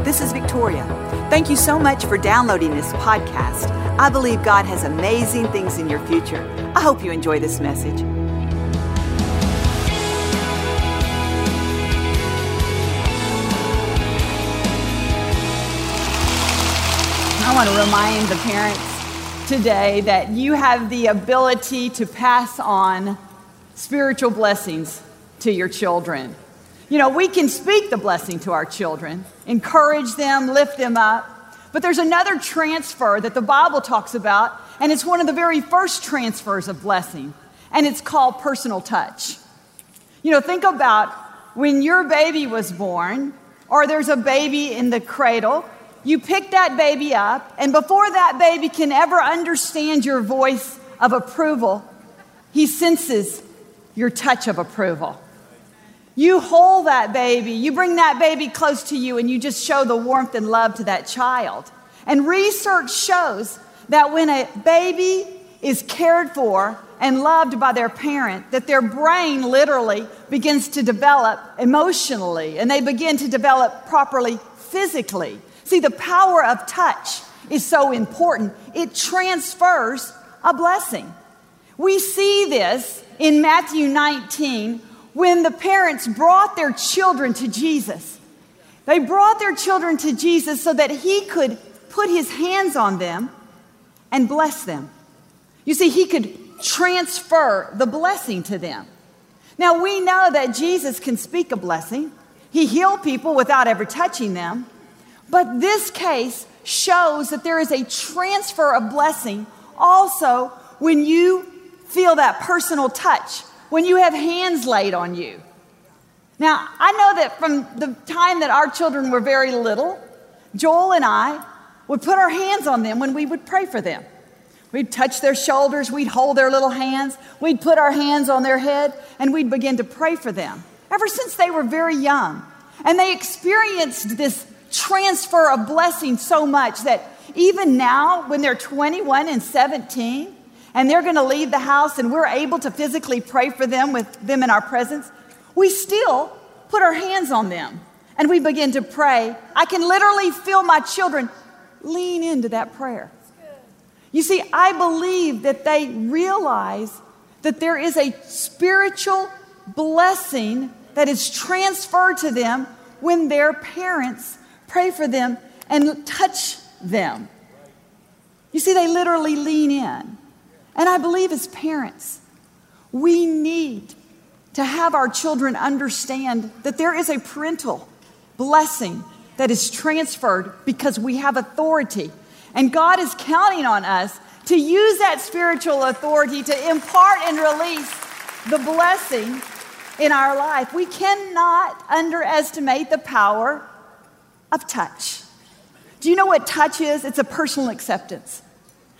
This is Victoria. Thank you so much for downloading this podcast. I believe God has amazing things in your future. I hope you enjoy this message. I want to remind the parents today that you have the ability to pass on spiritual blessings to your children. You know, we can speak the blessing to our children, encourage them, lift them up. But there's another transfer that the Bible talks about, and it's one of the very first transfers of blessing, and it's called personal touch. You know, think about when your baby was born, or there's a baby in the cradle, you pick that baby up, and before that baby can ever understand your voice of approval, he senses your touch of approval. You hold that baby, you bring that baby close to you, and you just show the warmth and love to that child. And research shows that when a baby is cared for and loved by their parent, that their brain literally begins to develop emotionally and they begin to develop properly physically. See, the power of touch is so important, it transfers a blessing. We see this in Matthew 19 when the parents brought their children to Jesus. They brought their children to Jesus so that he could put his hands on them and bless them. You see, he could transfer the blessing to them. Now, we know that Jesus can speak a blessing, he healed people without ever touching them. But this case shows that there is a transfer of blessing also when you feel that personal touch when you have hands laid on you. Now, I know that from the time that our children were very little, Joel and I would put our hands on them when we would pray for them. We'd touch their shoulders, we'd hold their little hands, we'd put our hands on their head, and we'd begin to pray for them ever since they were very young. And they experienced this transfer of blessing so much that even now, when they're 21 and 17, and they're going to leave the house and we're able to physically pray for them with them in our presence, we still put our hands on them and we begin to pray. I can literally feel my children lean into that prayer. You see, I believe that they realize that there is a spiritual blessing that is transferred to them when their parents pray for them and touch them. You see, they literally lean in. And I believe as parents, we need to have our children understand that there is a parental blessing that is transferred because we have authority. And God is counting on us to use that spiritual authority to impart and release the blessing in our life. We cannot underestimate the power of touch. Do you know what touch is? It's a personal acceptance.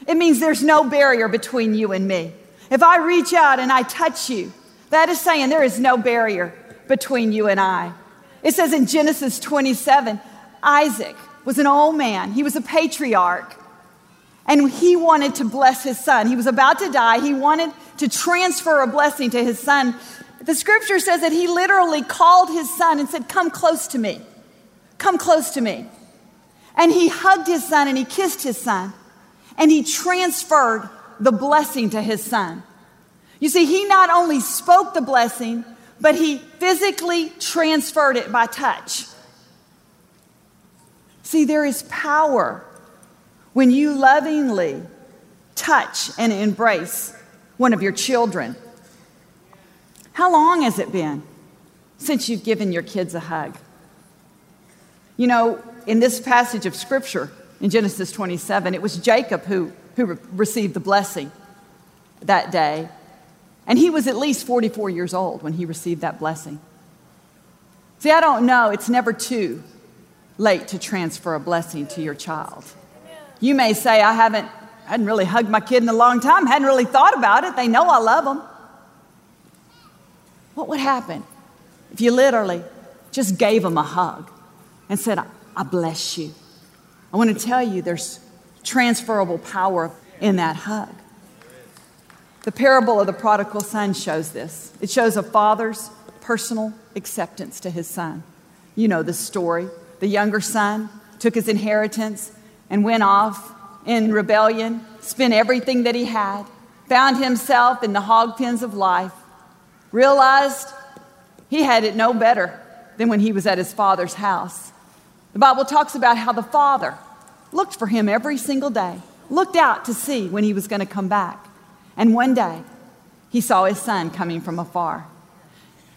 It means there's no barrier between you and me. If I reach out and I touch you, that is saying there is no barrier between you and I. It says in Genesis 27 Isaac was an old man, he was a patriarch, and he wanted to bless his son. He was about to die, he wanted to transfer a blessing to his son. The scripture says that he literally called his son and said, Come close to me. Come close to me. And he hugged his son and he kissed his son and he transferred the blessing to his son. You see, he not only spoke the blessing, but he physically transferred it by touch. See, there is power when you lovingly touch and embrace one of your children. How long has it been since you've given your kids a hug? You know, in this passage of scripture, in Genesis 27. It was Jacob who, who re- received the blessing that day. And he was at least 44 years old when he received that blessing. See, I don't know, it's never too late to transfer a blessing to your child. You may say, I haven't, I hadn't really hugged my kid in a long time, hadn't really thought about it. They know I love them. What would happen if you literally just gave them a hug and said, I bless you? I want to tell you there's transferable power in that hug. The parable of the prodigal son shows this. It shows a father's personal acceptance to his son. You know the story. the younger son, took his inheritance and went off in rebellion, spent everything that he had, found himself in the hog pens of life, realized he had it no better than when he was at his father's house. The Bible talks about how the father looked for him every single day, looked out to see when he was going to come back. And one day, he saw his son coming from afar.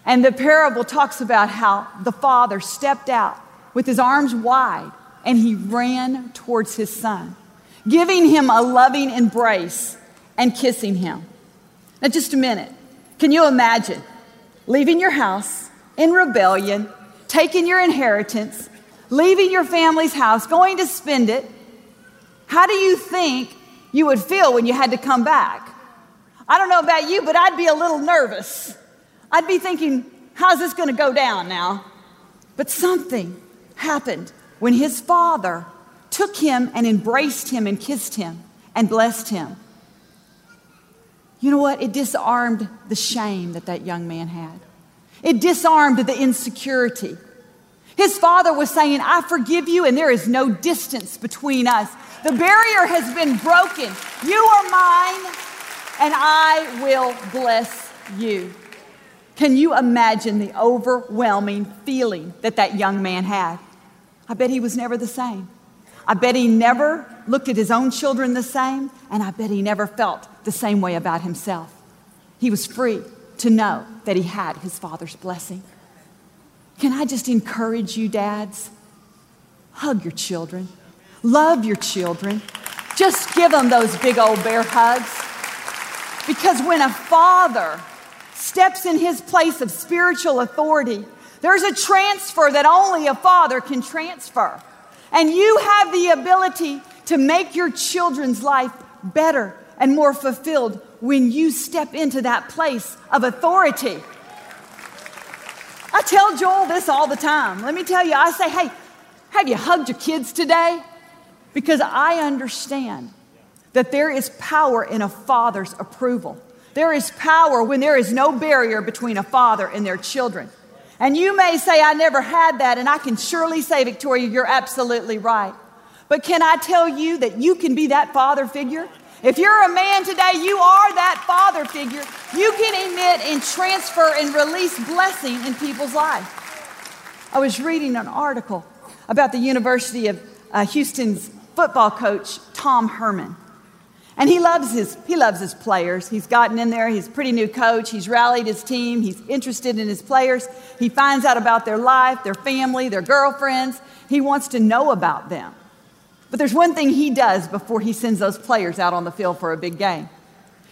And the parable talks about how the father stepped out with his arms wide and he ran towards his son, giving him a loving embrace and kissing him. Now, just a minute. Can you imagine leaving your house in rebellion, taking your inheritance, leaving your family's house, going to spend it? How do you think you would feel when you had to come back? I don't know about you, but I'd be a little nervous. I'd be thinking, how's this going to go down now? But something happened when his father took him and embraced him and kissed him and blessed him. You know what? It disarmed the shame that that young man had. It disarmed the insecurity. His father was saying, I forgive you, and there is no distance between us. The barrier has been broken. You are mine, and I will bless you. Can you imagine the overwhelming feeling that that young man had? I bet he was never the same. I bet he never looked at his own children the same, and I bet he never felt the same way about himself. He was free to know that he had his father's blessing. Can I just encourage you, dads? Hug your children, love your children. Just give them those big old bear hugs. Because when a father steps in his place of spiritual authority, there's a transfer that only a father can transfer. And you have the ability to make your children's life better and more fulfilled when you step into that place of authority. I tell Joel this all the time. Let me tell you, I say, hey, have you hugged your kids today? Because I understand that there is power in a father's approval. There is power when there is no barrier between a father and their children. And you may say, I never had that, and I can surely say, Victoria, you're absolutely right. But can I tell you that you can be that father figure? If you're a man today, you are that father figure. You can emit and transfer and release blessing in people's life. I was reading an article about the University of uh, Houston's football coach, Tom Herman. And he loves his he loves his players. He's gotten in there. He's a pretty new coach. He's rallied his team. He's interested in his players. He finds out about their life, their family, their girlfriends. He wants to know about them. But there's one thing he does before he sends those players out on the field for a big game.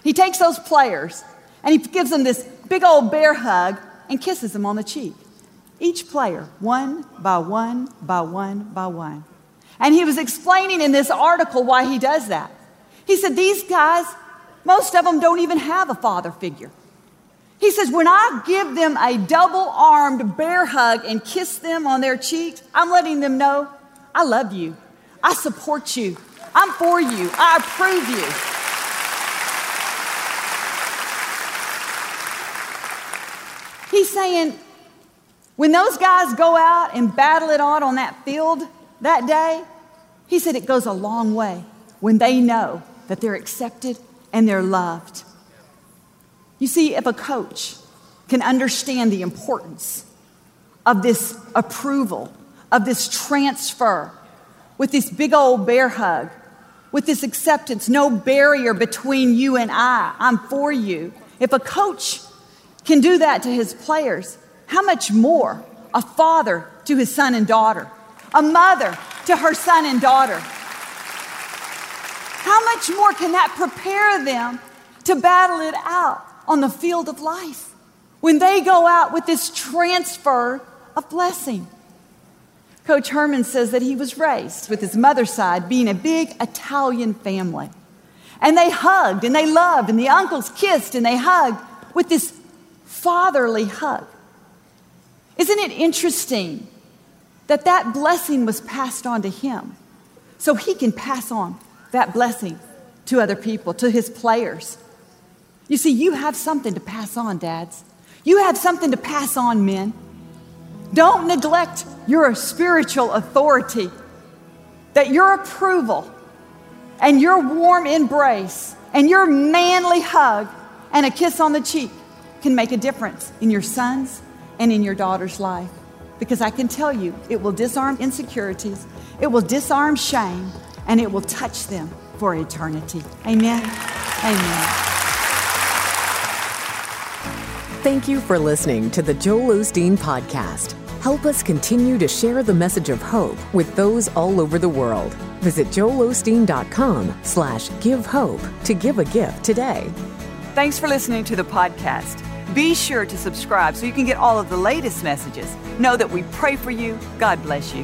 He takes those players and he gives them this big old bear hug and kisses them on the cheek. Each player, one by one by one by one. And he was explaining in this article why he does that. He said, These guys, most of them don't even have a father figure. He says, When I give them a double armed bear hug and kiss them on their cheeks, I'm letting them know I love you. I support you. I'm for you. I approve you. He's saying, when those guys go out and battle it out on that field that day, he said it goes a long way when they know that they're accepted and they're loved. You see, if a coach can understand the importance of this approval, of this transfer, with this big old bear hug, with this acceptance, no barrier between you and I, I'm for you. If a coach can do that to his players, how much more a father to his son and daughter, a mother to her son and daughter. How much more can that prepare them to battle it out on the field of life when they go out with this transfer of blessing? Coach Herman says that he was raised with his mother's side being a big Italian family. And they hugged and they loved, and the uncles kissed and they hugged with this fatherly hug. Isn't it interesting that that blessing was passed on to him so he can pass on that blessing to other people, to his players? You see, you have something to pass on, dads. You have something to pass on, men. Don't neglect your spiritual authority, that your approval and your warm embrace and your manly hug and a kiss on the cheek can make a difference in your son's and in your daughter's life. Because I can tell you, it will disarm insecurities, it will disarm shame, and it will touch them for eternity. Amen. Amen. Thank you for listening to the Joel Osteen Podcast. Help us continue to share the message of hope with those all over the world. Visit joelosteen.com slash give hope to give a gift today. Thanks for listening to the podcast. Be sure to subscribe so you can get all of the latest messages. Know that we pray for you. God bless you.